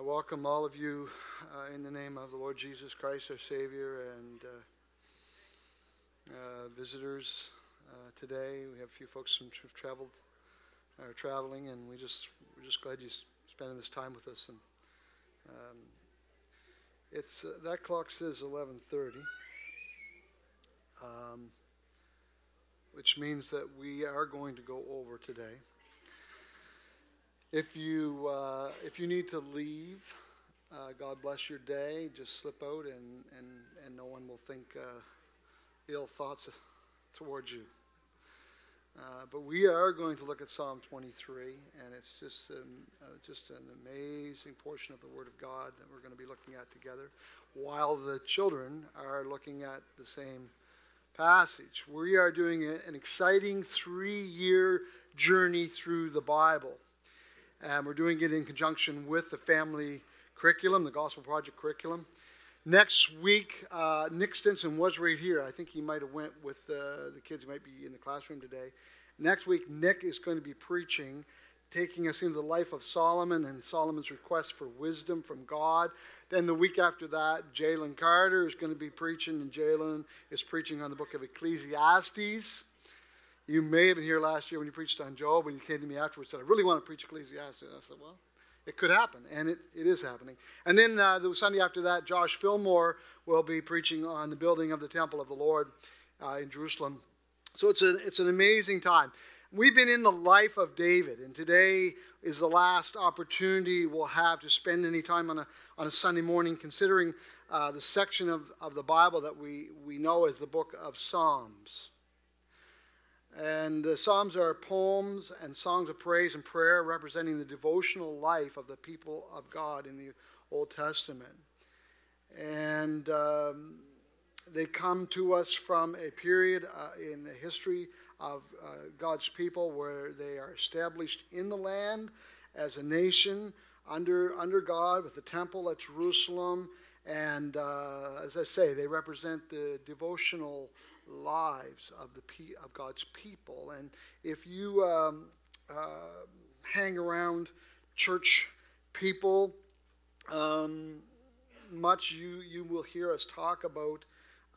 I welcome all of you uh, in the name of the Lord Jesus Christ, our Savior, and uh, uh, visitors uh, today. We have a few folks who have traveled, are traveling, and we just we're just glad you're spending this time with us. And um, it's uh, that clock says 11:30, um, which means that we are going to go over today. If you uh, if you need to leave, uh, God bless your day. Just slip out, and and and no one will think uh, ill thoughts towards you. Uh, but we are going to look at Psalm 23, and it's just uh, just an amazing portion of the Word of God that we're going to be looking at together, while the children are looking at the same passage. We are doing an exciting three-year journey through the Bible. And we're doing it in conjunction with the family curriculum, the Gospel Project curriculum. Next week, uh, Nick Stinson was right here. I think he might have went with uh, the kids. He might be in the classroom today. Next week, Nick is going to be preaching, taking us into the life of Solomon and Solomon's request for wisdom from God. Then the week after that, Jalen Carter is going to be preaching, and Jalen is preaching on the book of Ecclesiastes. You may have been here last year when you preached on Job, and you came to me afterwards and said, I really want to preach Ecclesiastes. And I said, Well, it could happen, and it, it is happening. And then uh, the Sunday after that, Josh Fillmore will be preaching on the building of the temple of the Lord uh, in Jerusalem. So it's, a, it's an amazing time. We've been in the life of David, and today is the last opportunity we'll have to spend any time on a, on a Sunday morning considering uh, the section of, of the Bible that we, we know as the book of Psalms. And the Psalms are poems and songs of praise and prayer representing the devotional life of the people of God in the Old Testament. And um, they come to us from a period uh, in the history of uh, God's people where they are established in the land as a nation under, under God with the temple at Jerusalem. And uh, as I say, they represent the devotional lives of the of God's people. And if you um, uh, hang around church people, um, much you you will hear us talk about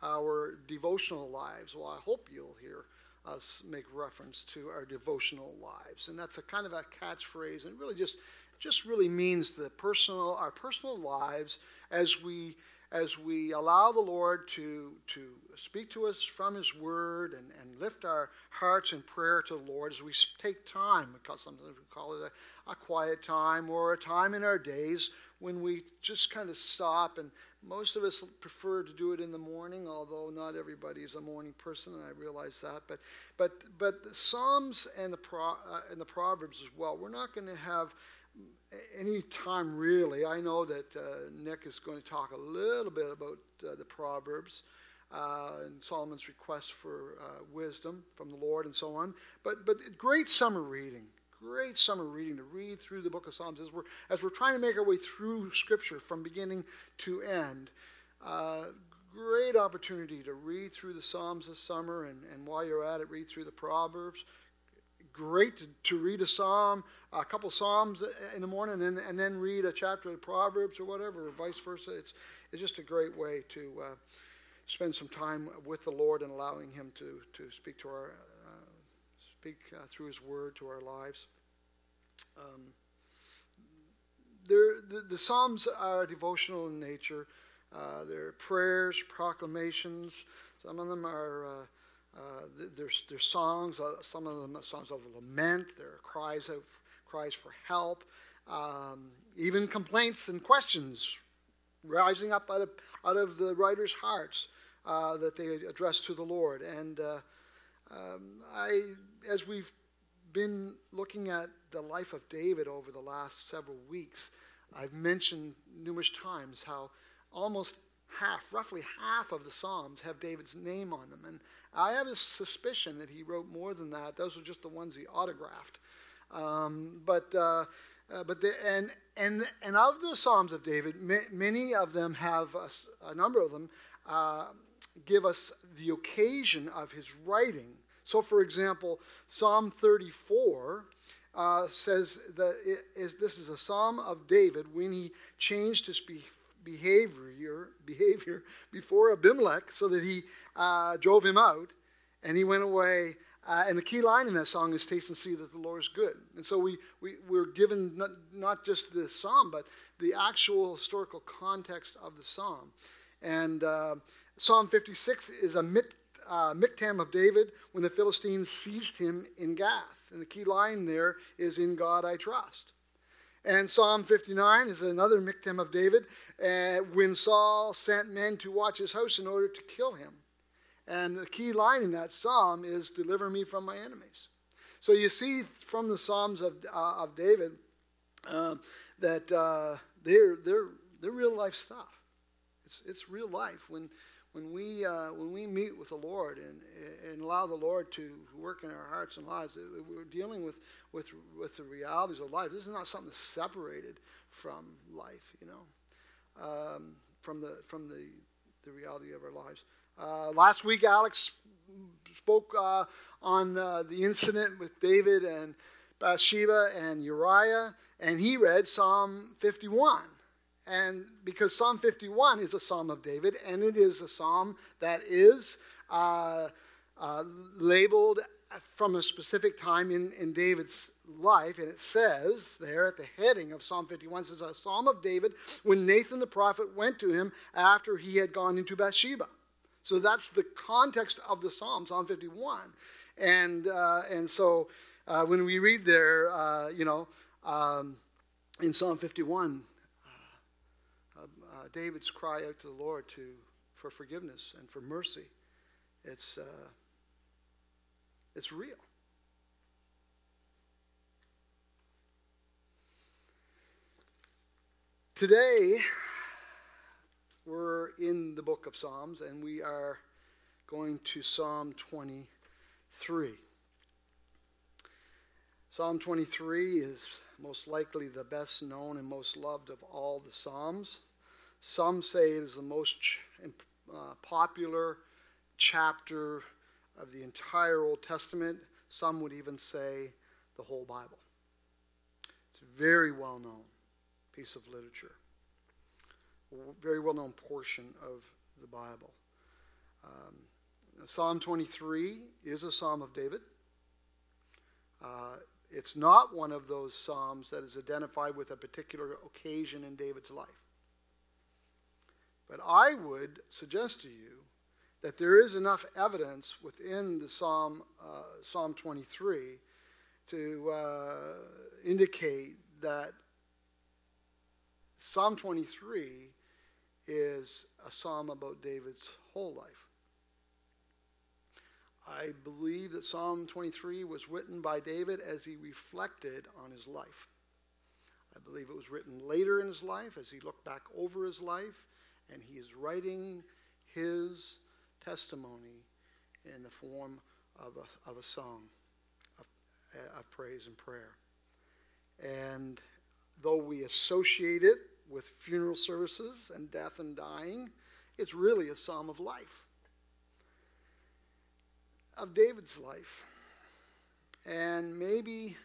our devotional lives. Well, I hope you'll hear us make reference to our devotional lives, and that's a kind of a catchphrase, and really just just really means the personal our personal lives as we as we allow the Lord to, to speak to us from His Word and, and lift our hearts in prayer to the Lord, as we take time, because sometimes we call it a, a quiet time or a time in our days when we just kind of stop. And most of us prefer to do it in the morning, although not everybody is a morning person, and I realize that. But, but, but the Psalms and the, Pro, uh, and the Proverbs as well, we're not going to have any time really. I know that uh, Nick is going to talk a little bit about uh, the Proverbs uh, and Solomon's request for uh, wisdom from the Lord and so on. But but great summer reading, great summer reading to read through the book of Psalms as we're as we're trying to make our way through Scripture from beginning to end. Uh, great opportunity to read through the Psalms this summer, and, and while you're at it, read through the Proverbs great to, to read a psalm, a couple psalms in the morning, and then, and then read a chapter of Proverbs or whatever, or vice versa. It's, it's just a great way to uh, spend some time with the Lord and allowing Him to, to speak to our uh, speak uh, through His Word to our lives. Um, the, the Psalms are devotional in nature. Uh, they're prayers, proclamations. Some of them are uh, there's, there's songs, uh, some of them songs of lament, there are cries, of, cries for help, um, even complaints and questions rising up out of, out of the writer's hearts uh, that they address to the Lord. And uh, um, I, as we've been looking at the life of David over the last several weeks, I've mentioned numerous times how almost half, roughly half of the Psalms have David's name on them. And I have a suspicion that he wrote more than that. Those are just the ones he autographed. Um, but uh, uh, but the, and and and of the Psalms of David, many of them have a, a number of them uh, give us the occasion of his writing. So, for example, Psalm 34 uh, says that it is, this is a psalm of David when he changed his be- behavior, behavior before Abimelech so that he uh, drove him out and he went away. Uh, and the key line in that song is taste and see that the Lord is good. And so we, we, we're given not, not just the psalm, but the actual historical context of the psalm. And uh, Psalm 56 is a mit, uh, miktam of David when the Philistines seized him in Gath. And the key line there is, In God I trust. And Psalm 59 is another miktam of David uh, when Saul sent men to watch his house in order to kill him. And the key line in that psalm is, Deliver me from my enemies. So you see from the Psalms of, uh, of David uh, that they're, they're, they're real life stuff. It's, it's real life. When, when we, uh, when we meet with the Lord and, and allow the Lord to work in our hearts and lives, we're dealing with, with, with the realities of life. This is not something that's separated from life, you know, um, from, the, from the, the reality of our lives. Uh, last week, Alex spoke uh, on uh, the incident with David and Bathsheba and Uriah, and he read Psalm 51. And because Psalm 51 is a psalm of David, and it is a psalm that is uh, uh, labeled from a specific time in, in David's life, and it says there at the heading of Psalm 51 says a psalm of David when Nathan the prophet went to him after he had gone into Bathsheba. So that's the context of the psalm, Psalm 51, and uh, and so uh, when we read there, uh, you know, um, in Psalm 51, uh, David's cry out to the Lord to, for forgiveness and for mercy. It's, uh, it's real. Today, we're in the book of Psalms and we are going to Psalm 23. Psalm 23 is most likely the best known and most loved of all the Psalms. Some say it is the most uh, popular chapter of the entire Old Testament. Some would even say the whole Bible. It's a very well known piece of literature, a very well known portion of the Bible. Um, psalm 23 is a psalm of David. Uh, it's not one of those psalms that is identified with a particular occasion in David's life. But I would suggest to you that there is enough evidence within the Psalm, uh, Psalm 23 to uh, indicate that Psalm 23 is a psalm about David's whole life. I believe that Psalm 23 was written by David as he reflected on his life. I believe it was written later in his life as he looked back over his life and he is writing his testimony in the form of a, of a song of, uh, of praise and prayer. And though we associate it with funeral services and death and dying, it's really a psalm of life, of David's life, and maybe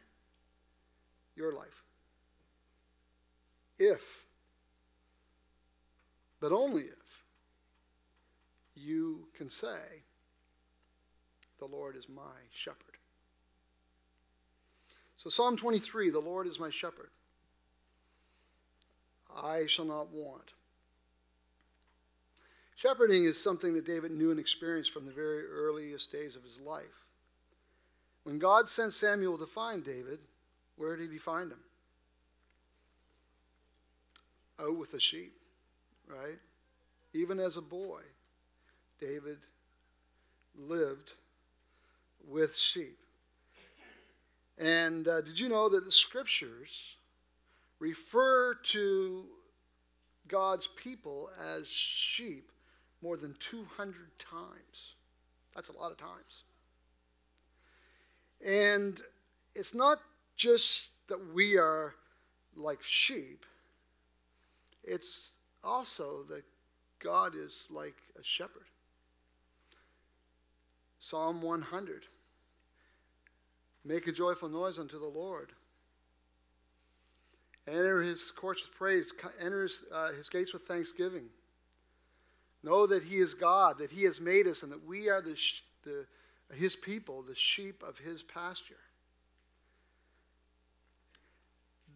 your life. If but only if you can say, The Lord is my shepherd. So, Psalm 23 The Lord is my shepherd. I shall not want. Shepherding is something that David knew and experienced from the very earliest days of his life. When God sent Samuel to find David, where did he find him? Out with the sheep right? Even as a boy, David lived with sheep. And uh, did you know that the scriptures refer to God's people as sheep more than 200 times? That's a lot of times. And it's not just that we are like sheep, it's also that God is like a shepherd. Psalm 100 Make a joyful noise unto the Lord, Enter his courts with praise. Enter his, uh, his gates with thanksgiving. Know that he is God, that he has made us, and that we are the, the, his people, the sheep of his pasture.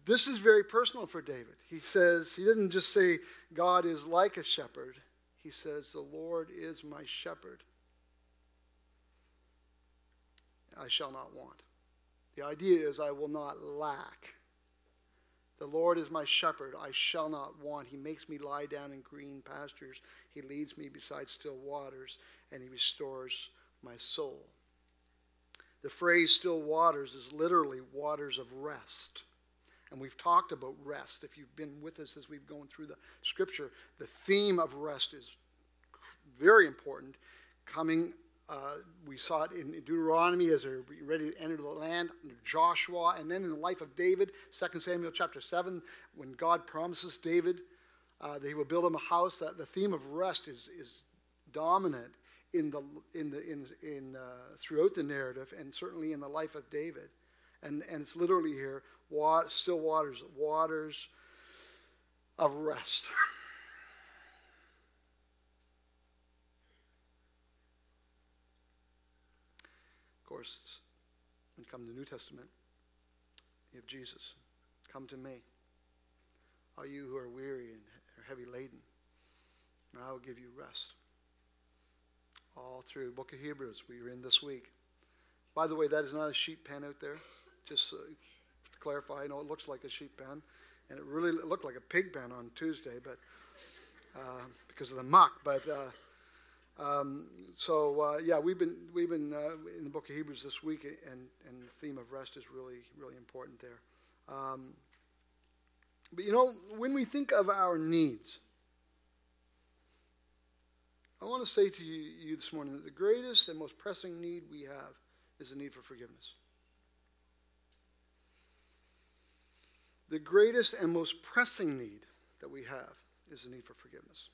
This is very personal for David. He says, he didn't just say, God is like a shepherd. He says, The Lord is my shepherd. I shall not want. The idea is, I will not lack. The Lord is my shepherd, I shall not want. He makes me lie down in green pastures. He leads me beside still waters, and He restores my soul. The phrase still waters is literally waters of rest. And we've talked about rest. If you've been with us as we've gone through the scripture, the theme of rest is very important. Coming, uh, we saw it in Deuteronomy as they're ready to enter the land, under Joshua, and then in the life of David, 2 Samuel chapter 7, when God promises David uh, that he will build him a house. That the theme of rest is, is dominant in the, in the, in, in, uh, throughout the narrative and certainly in the life of David. And, and it's literally here water, still waters, waters of rest. Of course, when come to the New Testament, you have Jesus. Come to me, all you who are weary and are heavy laden, and I will give you rest. All through the book of Hebrews, we are in this week. By the way, that is not a sheep pen out there. Just uh, clarify, I know it looks like a sheep pen, and it really looked like a pig pen on Tuesday, but uh, because of the muck. But uh, um, so uh, yeah, we've been we've been uh, in the book of Hebrews this week, and and the theme of rest is really really important there. Um, but you know, when we think of our needs, I want to say to you, you this morning that the greatest and most pressing need we have is the need for forgiveness. The greatest and most pressing need that we have is the need for forgiveness.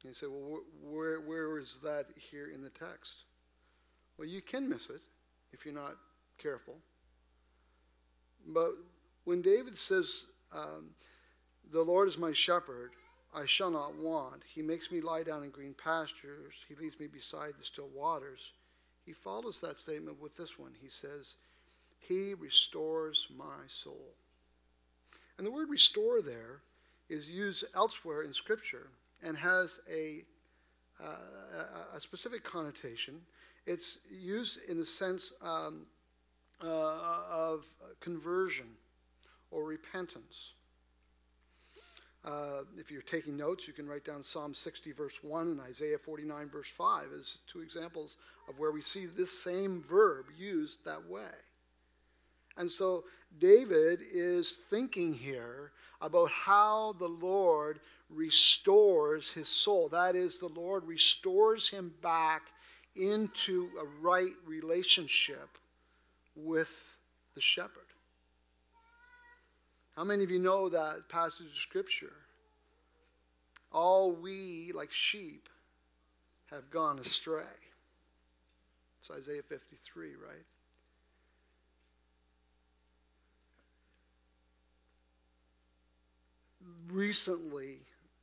And you say, well, where, where is that here in the text? Well, you can miss it if you're not careful. But when David says, um, The Lord is my shepherd, I shall not want. He makes me lie down in green pastures. He leads me beside the still waters. He follows that statement with this one. He says, He restores my soul. And the word restore there is used elsewhere in Scripture and has a, uh, a specific connotation. It's used in the sense um, uh, of conversion or repentance. Uh, if you're taking notes, you can write down Psalm 60, verse 1, and Isaiah 49, verse 5 as two examples of where we see this same verb used that way. And so David is thinking here about how the Lord restores his soul. That is, the Lord restores him back into a right relationship with the shepherd. How many of you know that passage of Scripture? All we, like sheep, have gone astray. It's Isaiah 53, right? Recently,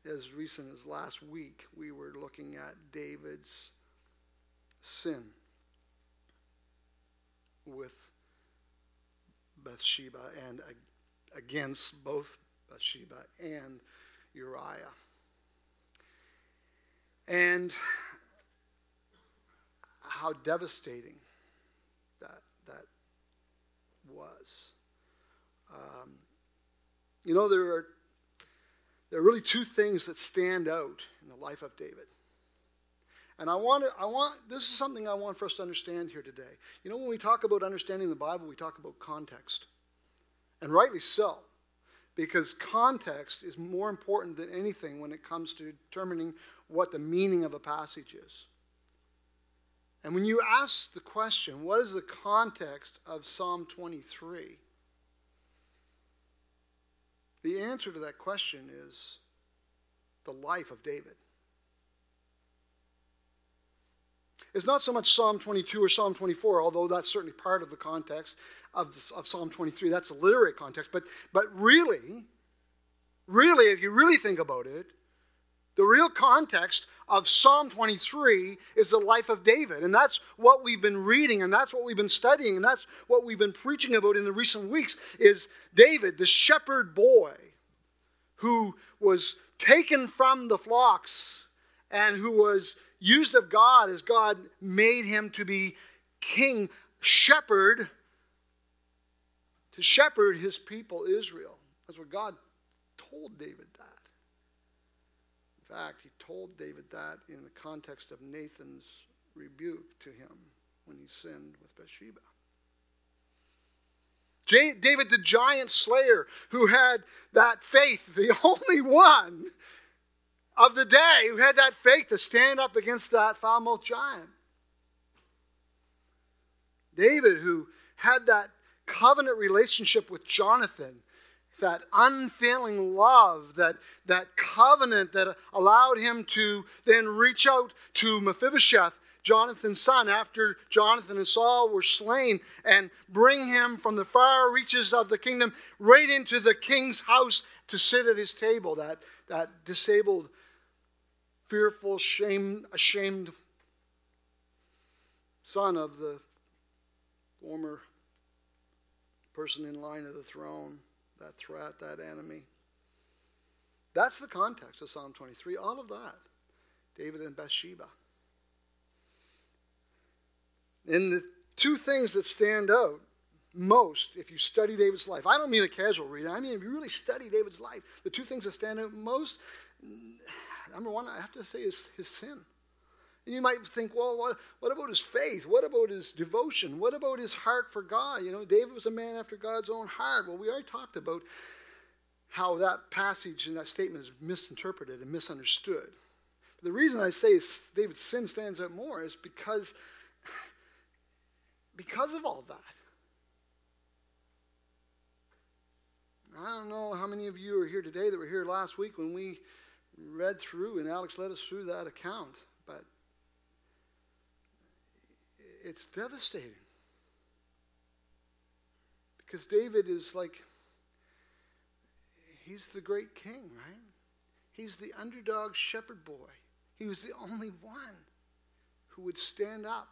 as recent as last week, we were looking at David's sin with Bathsheba and against both Bathsheba and Uriah. And how devastating that, that was. Um, you know, there are, there are really two things that stand out in the life of David. And I want, to, I want, this is something I want for us to understand here today. You know, when we talk about understanding the Bible, we talk about context. And rightly so, because context is more important than anything when it comes to determining what the meaning of a passage is. And when you ask the question, what is the context of Psalm 23? The answer to that question is the life of David. It's not so much Psalm 22 or Psalm 24, although that's certainly part of the context of, of Psalm 23. That's a literary context. But, but really, really, if you really think about it, the real context of Psalm 23 is the life of David. And that's what we've been reading, and that's what we've been studying, and that's what we've been preaching about in the recent weeks is David, the shepherd boy who was taken from the flocks and who was used of God as God made him to be king, shepherd, to shepherd his people Israel. That's what God told David that. Fact, he told David that in the context of Nathan's rebuke to him when he sinned with Bathsheba. David, the giant slayer, who had that faith, the only one of the day who had that faith to stand up against that foul mouthed giant. David, who had that covenant relationship with Jonathan, that unfailing love, that, that covenant that allowed him to then reach out to Mephibosheth, Jonathan's son, after Jonathan and Saul were slain, and bring him from the far reaches of the kingdom right into the king's house to sit at his table. That, that disabled, fearful, shame, ashamed son of the former person in line of the throne that threat, that enemy. That's the context of Psalm 23. All of that. David and Bathsheba. And the two things that stand out most if you study David's life, I don't mean a casual reader, I mean if you really study David's life, the two things that stand out most, number one, I have to say, is his sin. And you might think, well, what, what about his faith? What about his devotion? What about his heart for God? You know, David was a man after God's own heart. Well, we already talked about how that passage and that statement is misinterpreted and misunderstood. But the reason I say David's sin stands out more is because, because of all that. I don't know how many of you are here today that were here last week when we read through and Alex led us through that account, but it's devastating. Because David is like, he's the great king, right? He's the underdog shepherd boy. He was the only one who would stand up.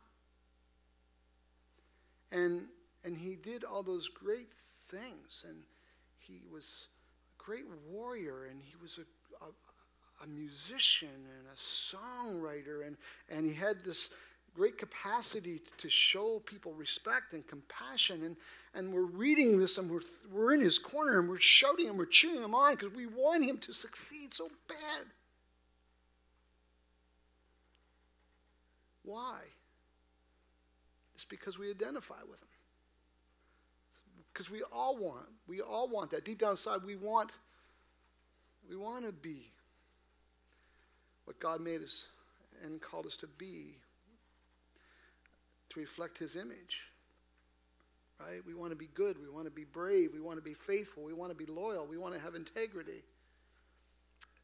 And, and he did all those great things. And he was a great warrior. And he was a, a, a musician and a songwriter. And, and he had this great capacity to show people respect and compassion. And, and we're reading this and we're, we're in his corner and we're shouting and we're cheering him on because we want him to succeed so bad. Why? It's because we identify with him. Because we all want, we all want that. Deep down inside, we want, we want to be what God made us and called us to be reflect his image. Right? We want to be good. We want to be brave. We want to be faithful. We want to be loyal. We want to have integrity.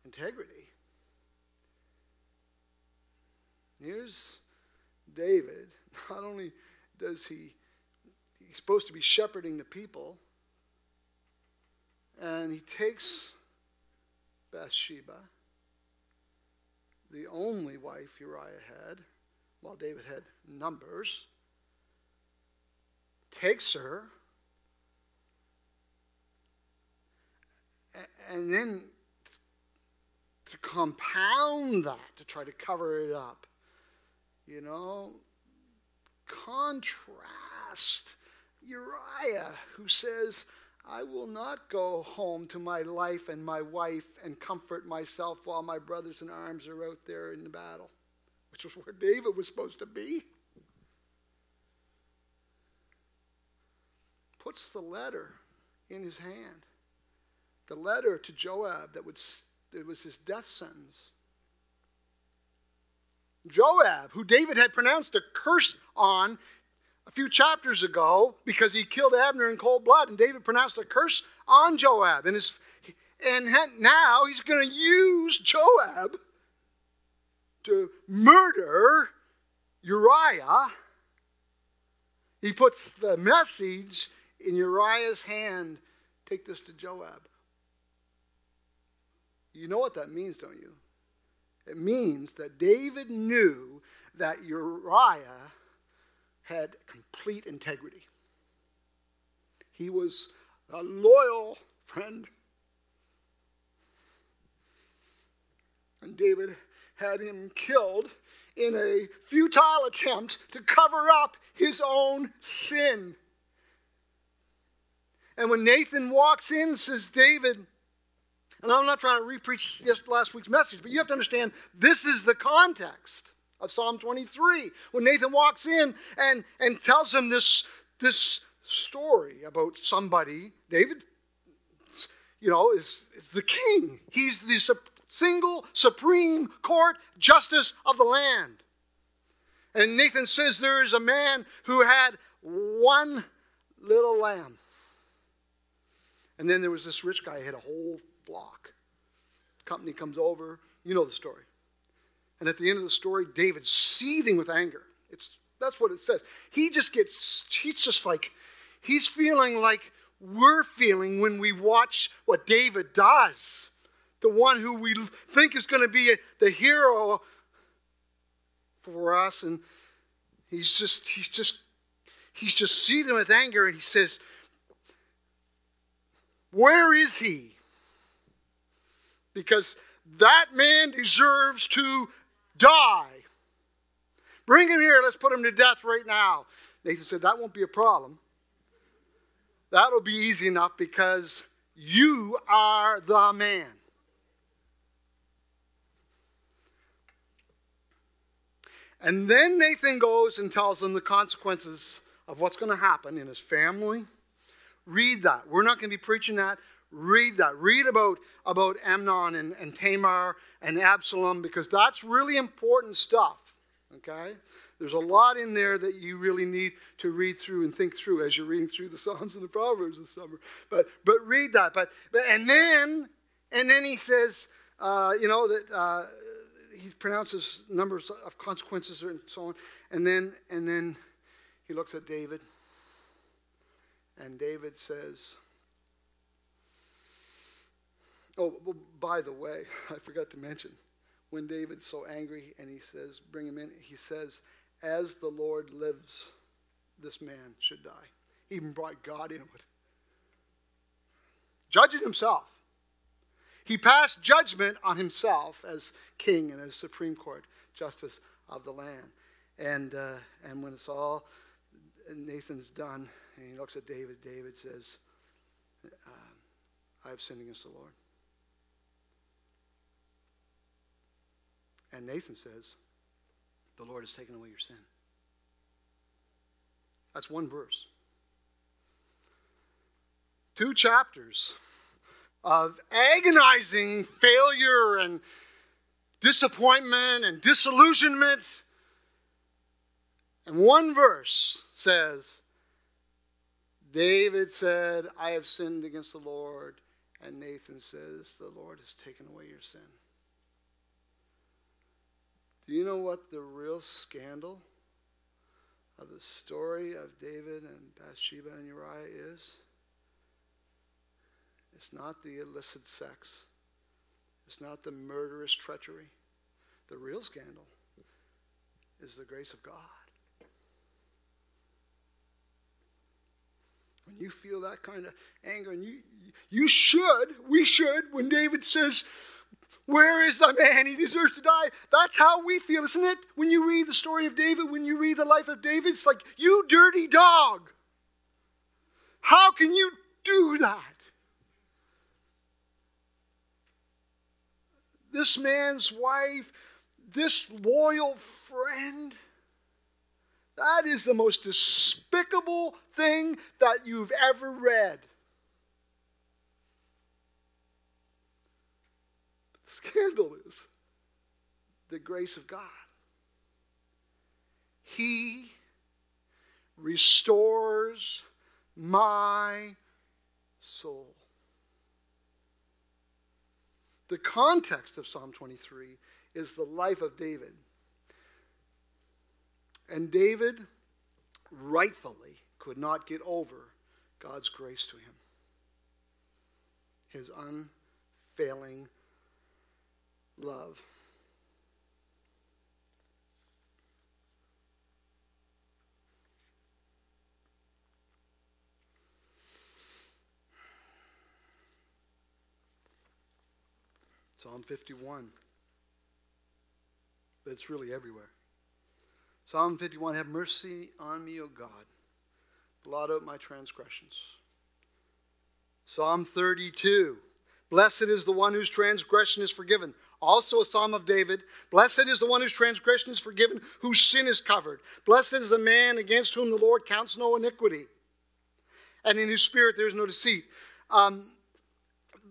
Integrity. Here's David. Not only does he, he's supposed to be shepherding the people, and he takes Bathsheba, the only wife Uriah had, while David had numbers, takes her, and then to compound that, to try to cover it up, you know, contrast Uriah, who says, I will not go home to my life and my wife and comfort myself while my brothers in arms are out there in the battle which was where David was supposed to be. Puts the letter in his hand. The letter to Joab that, would, that was his death sentence. Joab, who David had pronounced a curse on a few chapters ago because he killed Abner in cold blood, and David pronounced a curse on Joab. And, his, and now he's going to use Joab to murder Uriah, he puts the message in Uriah's hand take this to Joab. You know what that means, don't you? It means that David knew that Uriah had complete integrity. He was a loyal friend. And David had him killed in a futile attempt to cover up his own sin. And when Nathan walks in says, David, and I'm not trying to repreach last week's message, but you have to understand this is the context of Psalm 23. When Nathan walks in and, and tells him this, this story about somebody, David, you know, is, is the king. He's the single supreme court justice of the land. And Nathan says there is a man who had one little lamb. And then there was this rich guy who had a whole block. Company comes over. You know the story. And at the end of the story, David's seething with anger. It's that's what it says. He just gets he's just like he's feeling like we're feeling when we watch what David does. The one who we think is going to be the hero for us and he's just he's just he's just seething with anger and he says where is he because that man deserves to die. Bring him here. Let's put him to death right now. Nathan said, That won't be a problem. That'll be easy enough because you are the man. And then Nathan goes and tells them the consequences of what's going to happen in his family. Read that. We're not going to be preaching that. Read that. Read about, about Amnon and, and Tamar and Absalom because that's really important stuff. Okay? There's a lot in there that you really need to read through and think through as you're reading through the Psalms and the Proverbs this summer. But but read that. But, but and then and then he says, uh, you know that uh, he pronounces numbers of consequences and so on. And then and then he looks at David, and David says, Oh, well, by the way, I forgot to mention, when David's so angry and he says, bring him in, he says, as the Lord lives, this man should die. He even brought God into it. Judging himself. He passed judgment on himself as king and as Supreme Court justice of the land. And, uh, and when it's all, Nathan's done, and he looks at David, David says, uh, I have sinned against the Lord. And Nathan says, The Lord has taken away your sin. That's one verse. Two chapters of agonizing failure and disappointment and disillusionment. And one verse says, David said, I have sinned against the Lord. And Nathan says, The Lord has taken away your sin. Do you know what the real scandal of the story of David and Bathsheba and Uriah is? It's not the illicit sex. It's not the murderous treachery. The real scandal is the grace of God. When you feel that kind of anger, and you, you should, we should, when David says, where is the man? He deserves to die. That's how we feel, isn't it? When you read the story of David, when you read the life of David, it's like, you dirty dog. How can you do that? This man's wife, this loyal friend, that is the most despicable thing that you've ever read. The scandal is the grace of God. He restores my soul. The context of Psalm 23 is the life of David. And David rightfully could not get over God's grace to him. His unfailing love. Psalm 51. But it's really everywhere. Psalm 51 Have mercy on me, O God. Blot out my transgressions. Psalm 32 Blessed is the one whose transgression is forgiven. Also a psalm of David. Blessed is the one whose transgression is forgiven, whose sin is covered. Blessed is the man against whom the Lord counts no iniquity, and in whose spirit there is no deceit. Um,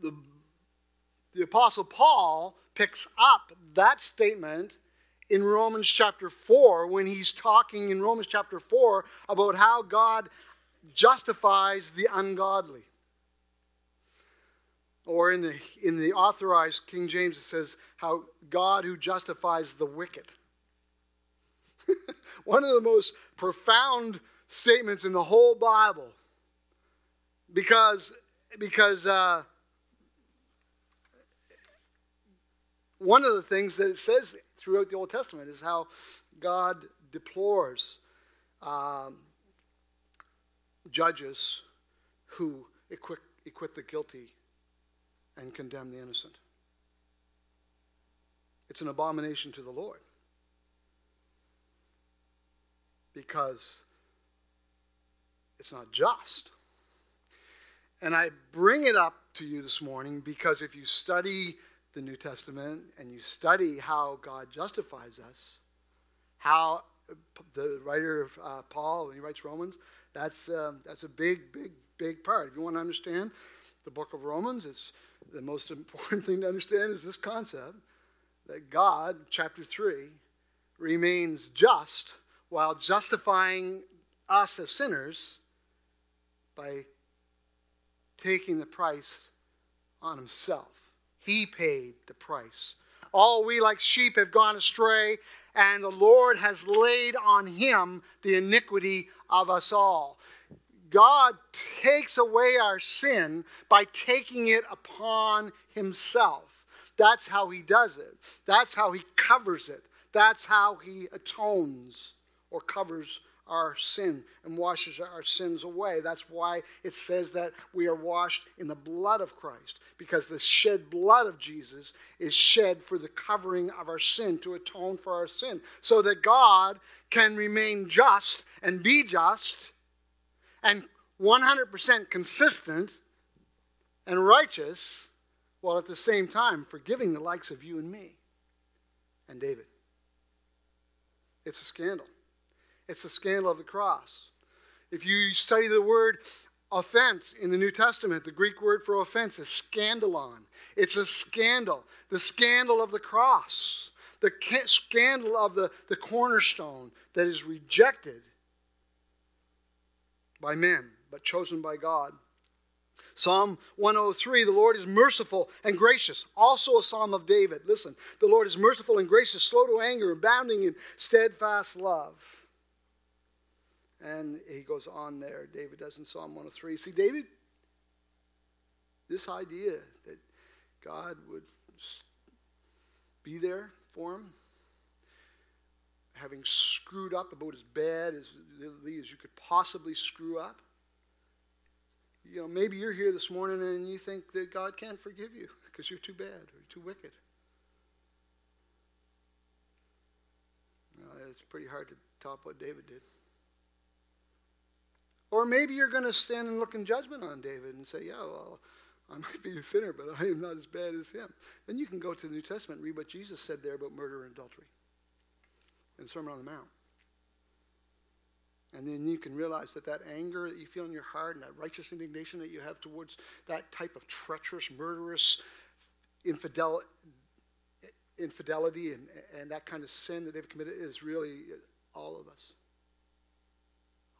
the the Apostle Paul picks up that statement in Romans chapter 4 when he's talking in Romans chapter 4 about how God justifies the ungodly. Or in the, in the authorized King James, it says how God who justifies the wicked. One of the most profound statements in the whole Bible because, because uh, one of the things that it says throughout the Old Testament is how God deplores um, judges who acquit, acquit the guilty and condemn the innocent. It's an abomination to the Lord because it's not just. And I bring it up to you this morning because if you study the New Testament and you study how God justifies us, how the writer of uh, Paul, when he writes Romans, that's, um, that's a big, big, big part. If you want to understand the book of Romans, it's the most important thing to understand is this concept that God, chapter 3, remains just while justifying us as sinners by taking the price on himself. He paid the price. All we like sheep have gone astray, and the Lord has laid on him the iniquity of us all. God takes away our sin by taking it upon himself. That's how he does it. That's how he covers it. That's how he atones or covers our sin and washes our sins away. That's why it says that we are washed in the blood of Christ, because the shed blood of Jesus is shed for the covering of our sin, to atone for our sin, so that God can remain just and be just and 100% consistent and righteous, while at the same time forgiving the likes of you and me and David. It's a scandal. It's the scandal of the cross. If you study the word offense in the New Testament, the Greek word for offense is scandalon. It's a scandal, the scandal of the cross, the scandal of the, the cornerstone that is rejected by men, but chosen by God. Psalm 103 The Lord is merciful and gracious. Also a psalm of David. Listen, the Lord is merciful and gracious, slow to anger, abounding in steadfast love. And he goes on there, David does in Psalm 103. See, David, this idea that God would be there for him, having screwed up about as bad as, as you could possibly screw up. You know, maybe you're here this morning and you think that God can't forgive you because you're too bad or too wicked. it's pretty hard to top what David did. Or maybe you're going to stand and look in judgment on David and say, yeah, well, I might be a sinner, but I am not as bad as him. Then you can go to the New Testament and read what Jesus said there about murder and adultery in the Sermon on the Mount. And then you can realize that that anger that you feel in your heart and that righteous indignation that you have towards that type of treacherous, murderous infidel, infidelity and, and that kind of sin that they've committed is really all of us.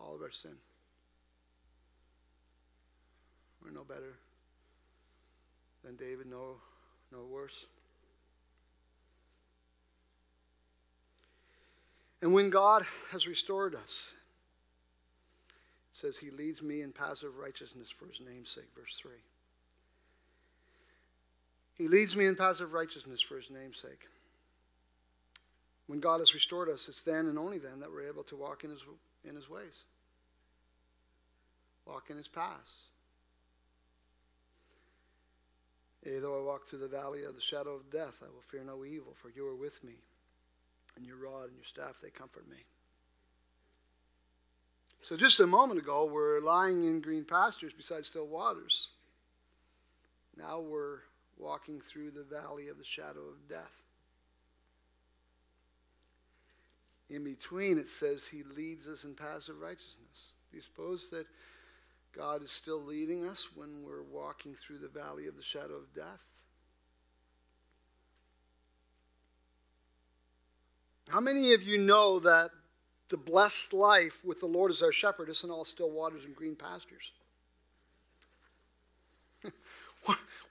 All of our sin. We're no better than David, no, no worse. And when God has restored us, it says he leads me in paths of righteousness for his name's sake, verse 3. He leads me in paths of righteousness for his name's sake. When God has restored us, it's then and only then that we're able to walk in his, in his ways, walk in his paths. Yea, though I walk through the valley of the shadow of death, I will fear no evil, for you are with me, and your rod and your staff, they comfort me. So just a moment ago, we're lying in green pastures beside still waters. Now we're walking through the valley of the shadow of death. In between, it says he leads us in paths of righteousness. Do you suppose that God is still leading us when we're walking through the valley of the shadow of death? How many of you know that the blessed life with the Lord as our shepherd isn't all still waters and green pastures?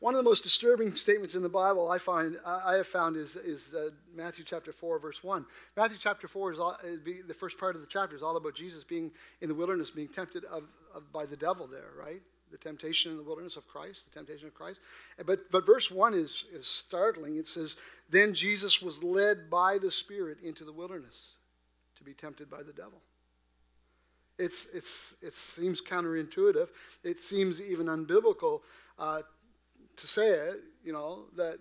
One of the most disturbing statements in the Bible I find I have found is, is uh, Matthew chapter 4, verse 1. Matthew chapter 4 is, all, is be, the first part of the chapter is all about Jesus being in the wilderness, being tempted of, of, by the devil there, right? The temptation in the wilderness of Christ, the temptation of Christ. But, but verse 1 is, is startling. It says, Then Jesus was led by the Spirit into the wilderness to be tempted by the devil. It's, it's, it seems counterintuitive. It seems even unbiblical uh, to say it, you know, that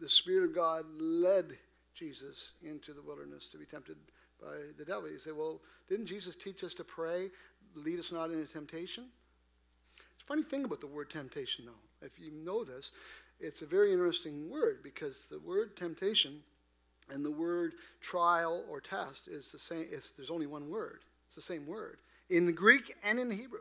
the Spirit of God led Jesus into the wilderness to be tempted by the devil. You say, well, didn't Jesus teach us to pray, lead us not into temptation? It's a funny thing about the word temptation, though. If you know this, it's a very interesting word because the word temptation and the word trial or test is the same. It's, there's only one word. It's the same word in the Greek and in the Hebrew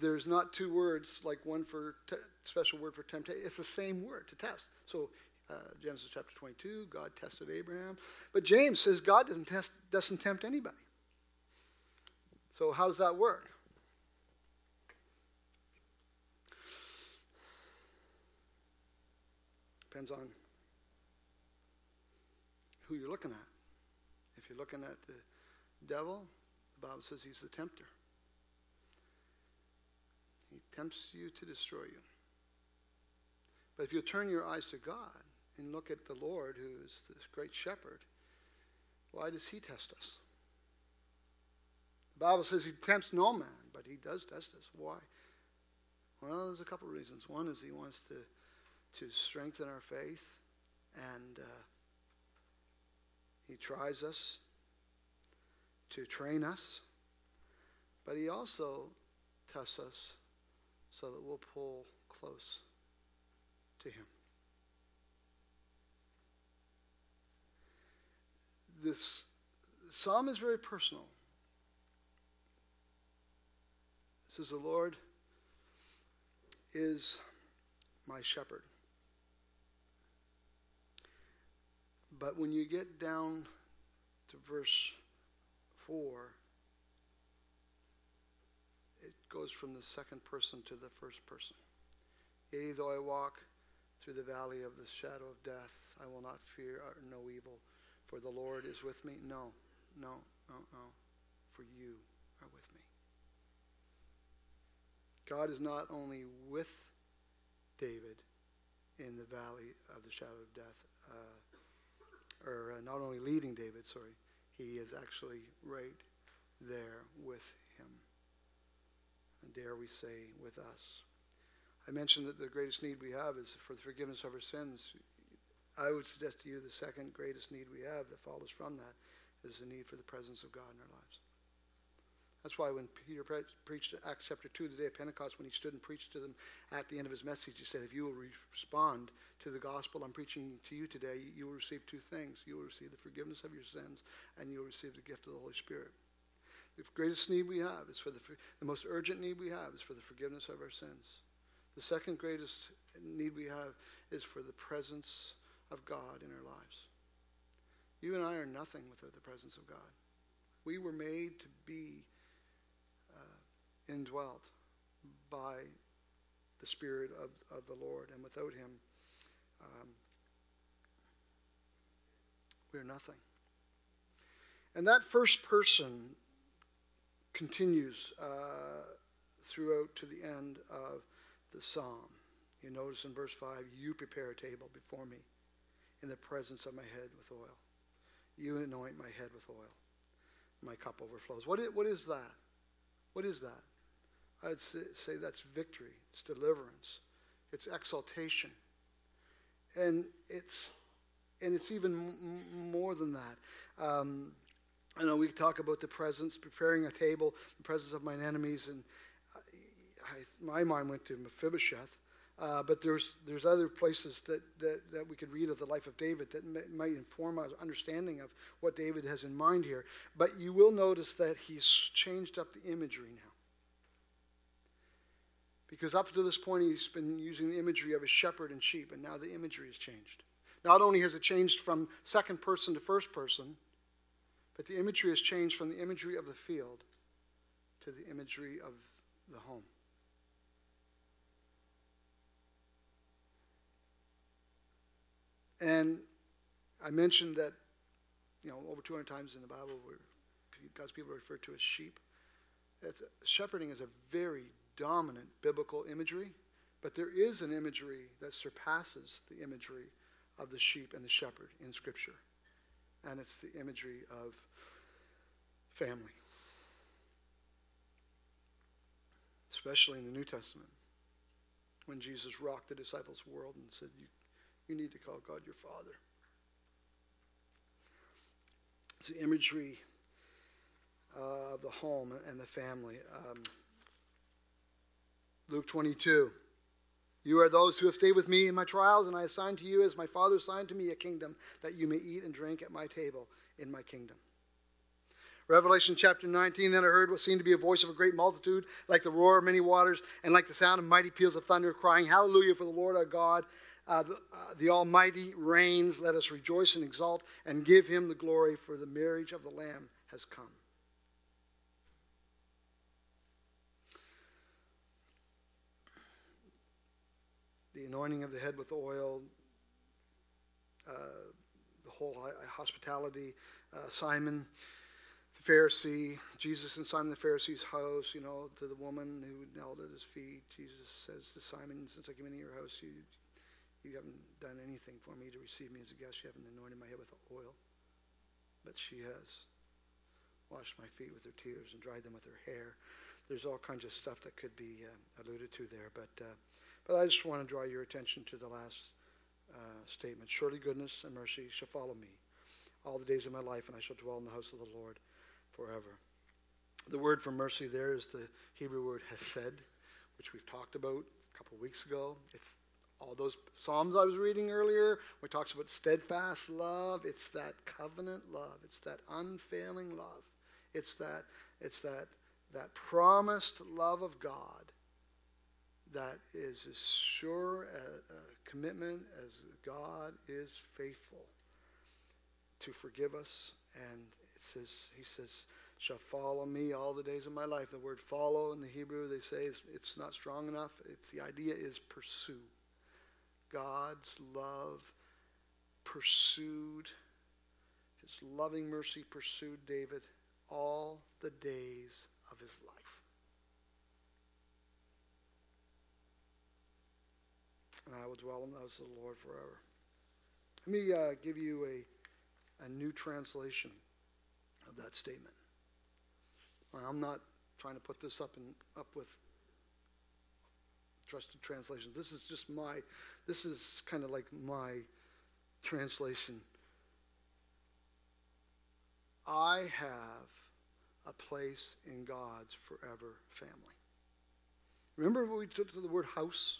there's not two words like one for te- special word for temptation. It's the same word to test. So uh, Genesis chapter 22, God tested Abraham, but James says God doesn't test, doesn't tempt anybody. So how does that work? Depends on who you're looking at. If you're looking at the devil, the Bible says he's the tempter. He tempts you to destroy you. But if you turn your eyes to God and look at the Lord, who is this great shepherd, why does he test us? The Bible says he tempts no man, but he does test us. Why? Well, there's a couple of reasons. One is he wants to, to strengthen our faith, and uh, he tries us to train us, but he also tests us so that we'll pull close to Him. This psalm is very personal. It says, The Lord is my shepherd. But when you get down to verse 4, goes from the second person to the first person. Yea, though I walk through the valley of the shadow of death, I will not fear no evil, for the Lord is with me. No, no, no, no, for you are with me. God is not only with David in the valley of the shadow of death, uh, or uh, not only leading David, sorry, he is actually right there with and dare we say, with us. I mentioned that the greatest need we have is for the forgiveness of our sins. I would suggest to you the second greatest need we have that follows from that is the need for the presence of God in our lives. That's why when Peter pre- preached Acts chapter 2, the day of Pentecost, when he stood and preached to them at the end of his message, he said, If you will respond to the gospel I'm preaching to you today, you will receive two things. You will receive the forgiveness of your sins, and you will receive the gift of the Holy Spirit. The greatest need we have is for the, the most urgent need we have is for the forgiveness of our sins. The second greatest need we have is for the presence of God in our lives. You and I are nothing without the presence of God. We were made to be uh, indwelt by the Spirit of, of the Lord, and without Him, um, we're nothing. And that first person continues uh, throughout to the end of the psalm. You notice in verse 5 You prepare a table before me in the presence of my head with oil. You anoint my head with oil. My cup overflows. What is, what is that? What is that? I'd say that's victory, it's deliverance, it's exaltation. And it's, and it's even m- more than that. Um, I know we talk about the presence, preparing a table, the presence of mine enemies, and I, my mind went to Mephibosheth. Uh, but there's there's other places that, that, that we could read of the life of David that may, might inform our understanding of what David has in mind here. But you will notice that he's changed up the imagery now. Because up to this point, he's been using the imagery of a shepherd and sheep, and now the imagery has changed. Not only has it changed from second person to first person, but the imagery has changed from the imagery of the field to the imagery of the home. And I mentioned that, you know, over 200 times in the Bible where God's people are referred to as sheep. Shepherding is a very dominant biblical imagery, but there is an imagery that surpasses the imagery of the sheep and the shepherd in Scripture. And it's the imagery of family, especially in the New Testament, when Jesus rocked the disciples' world and said, You you need to call God your Father. It's the imagery uh, of the home and the family. Um, Luke 22. You are those who have stayed with me in my trials, and I assign to you, as my Father assigned to me, a kingdom that you may eat and drink at my table in my kingdom. Revelation chapter 19, then I heard what seemed to be a voice of a great multitude, like the roar of many waters, and like the sound of mighty peals of thunder, crying, Hallelujah for the Lord our God uh, the, uh, the Almighty reigns. Let us rejoice and exult and give him the glory, for the marriage of the Lamb has come. The anointing of the head with oil, uh, the whole hospitality, uh, Simon the Pharisee, Jesus and Simon the Pharisee's house, you know, to the woman who knelt at his feet. Jesus says to Simon, Since I came into your house, you you haven't done anything for me to receive me as a guest. You haven't anointed my head with oil. But she has washed my feet with her tears and dried them with her hair. There's all kinds of stuff that could be uh, alluded to there. But, uh, but I just want to draw your attention to the last uh, statement. Surely goodness and mercy shall follow me all the days of my life, and I shall dwell in the house of the Lord forever. The word for mercy there is the Hebrew word hesed, which we've talked about a couple of weeks ago. It's all those Psalms I was reading earlier, where it talks about steadfast love, it's that covenant love. It's that unfailing love. It's that, it's that, that promised love of God that is as sure a, a commitment as God is faithful to forgive us. And it says, he says, shall follow me all the days of my life. The word follow in the Hebrew, they say it's, it's not strong enough. It's, the idea is pursue. God's love pursued, his loving mercy pursued David all the days of his life. And I will dwell in the house of the Lord forever. Let me uh, give you a, a new translation of that statement. I'm not trying to put this up and up with trusted translation. This is just my, this is kind of like my translation. I have a place in God's forever family. Remember when we took to the word house?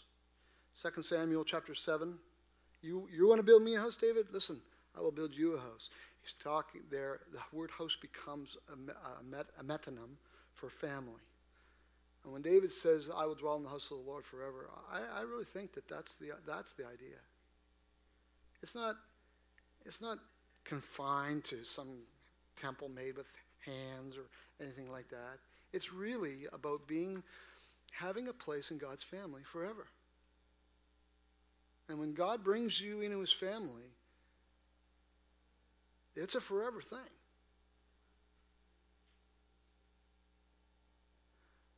2 Samuel chapter 7. You, you want to build me a house, David? Listen, I will build you a house. He's talking there, the word house becomes a, a, met, a metonym for family. And when David says, I will dwell in the house of the Lord forever, I, I really think that that's the, that's the idea. It's not, it's not confined to some temple made with hands or anything like that. It's really about being, having a place in God's family forever. And when God brings you into his family, it's a forever thing.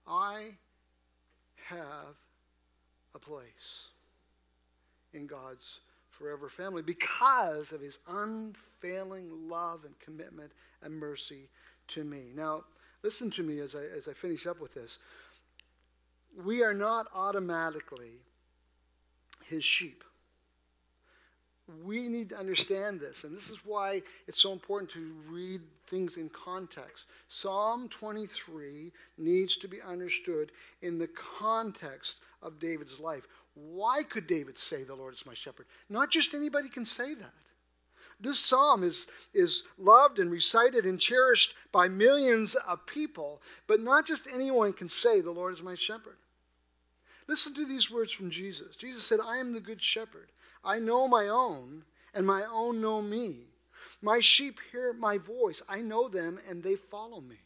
I have a place in God's forever family because of his unfailing love and commitment and mercy to me. Now, listen to me as I, as I finish up with this. We are not automatically his sheep. We need to understand this, and this is why it's so important to read things in context. Psalm 23 needs to be understood in the context of David's life. Why could David say, The Lord is my shepherd? Not just anybody can say that. This psalm is, is loved and recited and cherished by millions of people, but not just anyone can say, The Lord is my shepherd. Listen to these words from Jesus. Jesus said, I am the good shepherd. I know my own, and my own know me. My sheep hear my voice. I know them, and they follow me.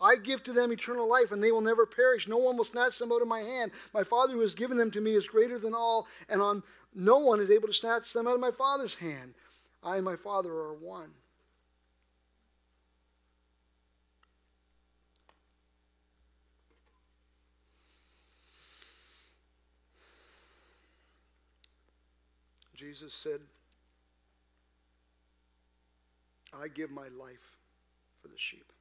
I give to them eternal life, and they will never perish. No one will snatch them out of my hand. My Father who has given them to me is greater than all, and on no one is able to snatch them out of my Father's hand. I and my Father are one. Jesus said, I give my life for the sheep.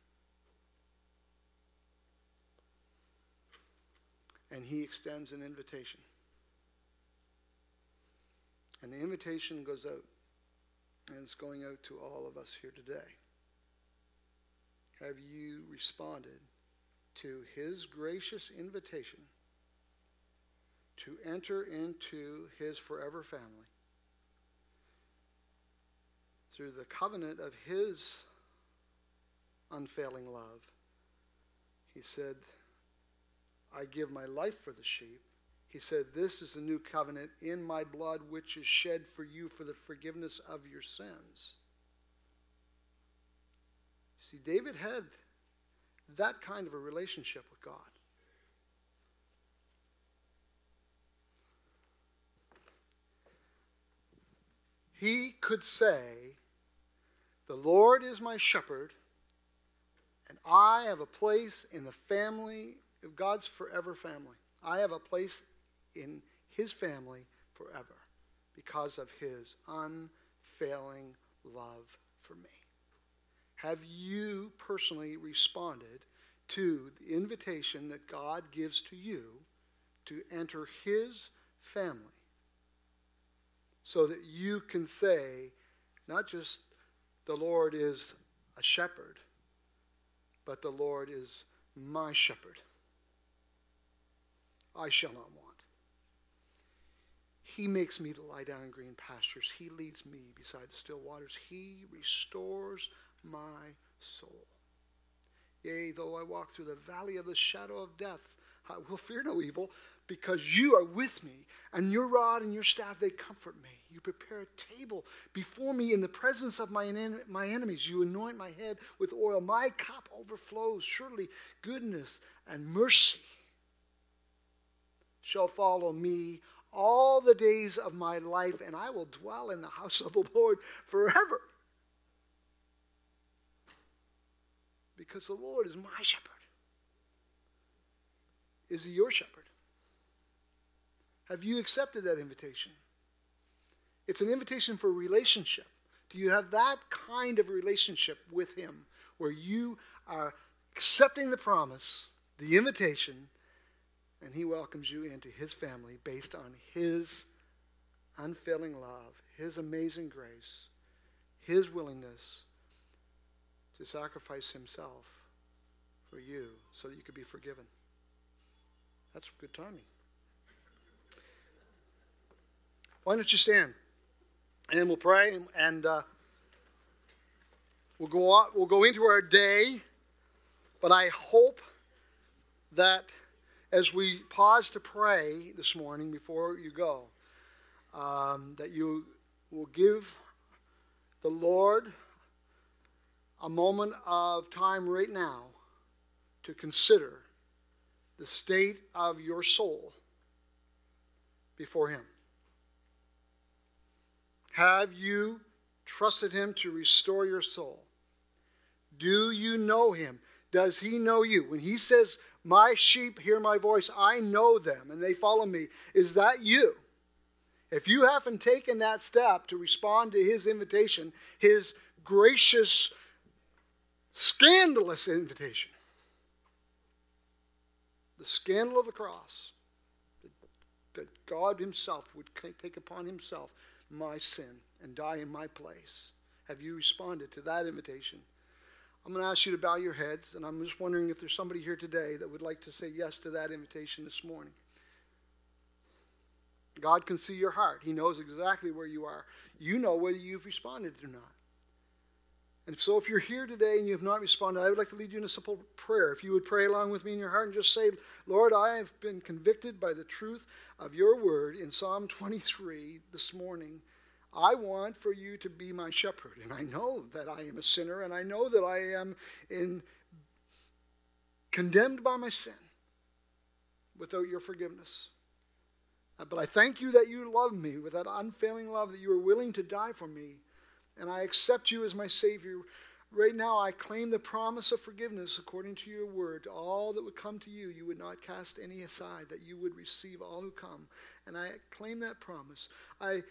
And he extends an invitation. And the invitation goes out, and it's going out to all of us here today. Have you responded to his gracious invitation to enter into his forever family? Through the covenant of his unfailing love, he said, I give my life for the sheep. He said, This is the new covenant in my blood, which is shed for you for the forgiveness of your sins. See, David had that kind of a relationship with God. He could say, the Lord is my shepherd, and I have a place in the family of God's forever family. I have a place in his family forever because of his unfailing love for me. Have you personally responded to the invitation that God gives to you to enter his family so that you can say, not just the Lord is a shepherd, but the Lord is my shepherd. I shall not want. He makes me to lie down in green pastures. He leads me beside the still waters. He restores my soul. Yea, though I walk through the valley of the shadow of death, I will fear no evil, because you are with me, and your rod and your staff, they comfort me. You prepare a table before me in the presence of my, my enemies. You anoint my head with oil. My cup overflows. Surely goodness and mercy shall follow me all the days of my life, and I will dwell in the house of the Lord forever. Because the Lord is my shepherd. Is he your shepherd? Have you accepted that invitation? It's an invitation for relationship. Do you have that kind of relationship with Him where you are accepting the promise, the invitation, and He welcomes you into His family based on His unfailing love, His amazing grace, His willingness to sacrifice Himself for you so that you could be forgiven? That's good timing. Why don't you stand? And we'll pray and uh, we'll go on, we'll go into our day. But I hope that as we pause to pray this morning before you go, um, that you will give the Lord a moment of time right now to consider the state of your soul before Him. Have you trusted Him to restore your soul? Do you know him? Does he know you? When he says, My sheep hear my voice, I know them, and they follow me, is that you? If you haven't taken that step to respond to his invitation, his gracious, scandalous invitation, the scandal of the cross, that God himself would take upon himself my sin and die in my place. Have you responded to that invitation? I'm going to ask you to bow your heads, and I'm just wondering if there's somebody here today that would like to say yes to that invitation this morning. God can see your heart. He knows exactly where you are. You know whether you've responded or not. And so, if you're here today and you have not responded, I would like to lead you in a simple prayer. If you would pray along with me in your heart and just say, Lord, I have been convicted by the truth of your word in Psalm 23 this morning. I want for you to be my shepherd. And I know that I am a sinner, and I know that I am in, condemned by my sin without your forgiveness. But I thank you that you love me with that unfailing love, that you are willing to die for me. And I accept you as my Savior. Right now, I claim the promise of forgiveness according to your word. To all that would come to you, you would not cast any aside, that you would receive all who come. And I claim that promise. I,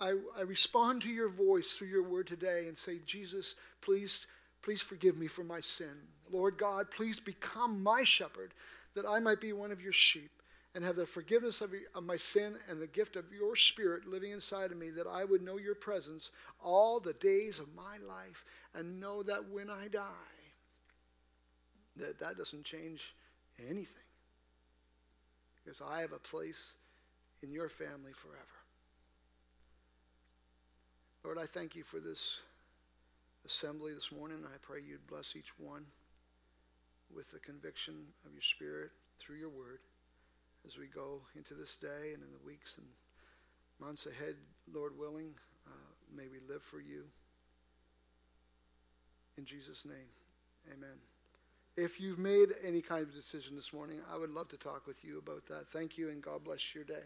I, I respond to your voice through your word today and say, Jesus, please, please forgive me for my sin. Lord God, please become my shepherd, that I might be one of your sheep and have the forgiveness of, your, of, my sin and the gift of your spirit living inside of me, that I would know your presence all the days of my life and know that when I die, that that doesn't change anything. Because I have a place in your family forever. Lord, I thank you for this assembly this morning. I pray you'd bless each one with the conviction of your spirit through your word as we go into this day and in the weeks and months ahead, Lord willing. Uh, may we live for you. In Jesus' name, amen. If you've made any kind of decision this morning, I would love to talk with you about that. Thank you, and God bless your day.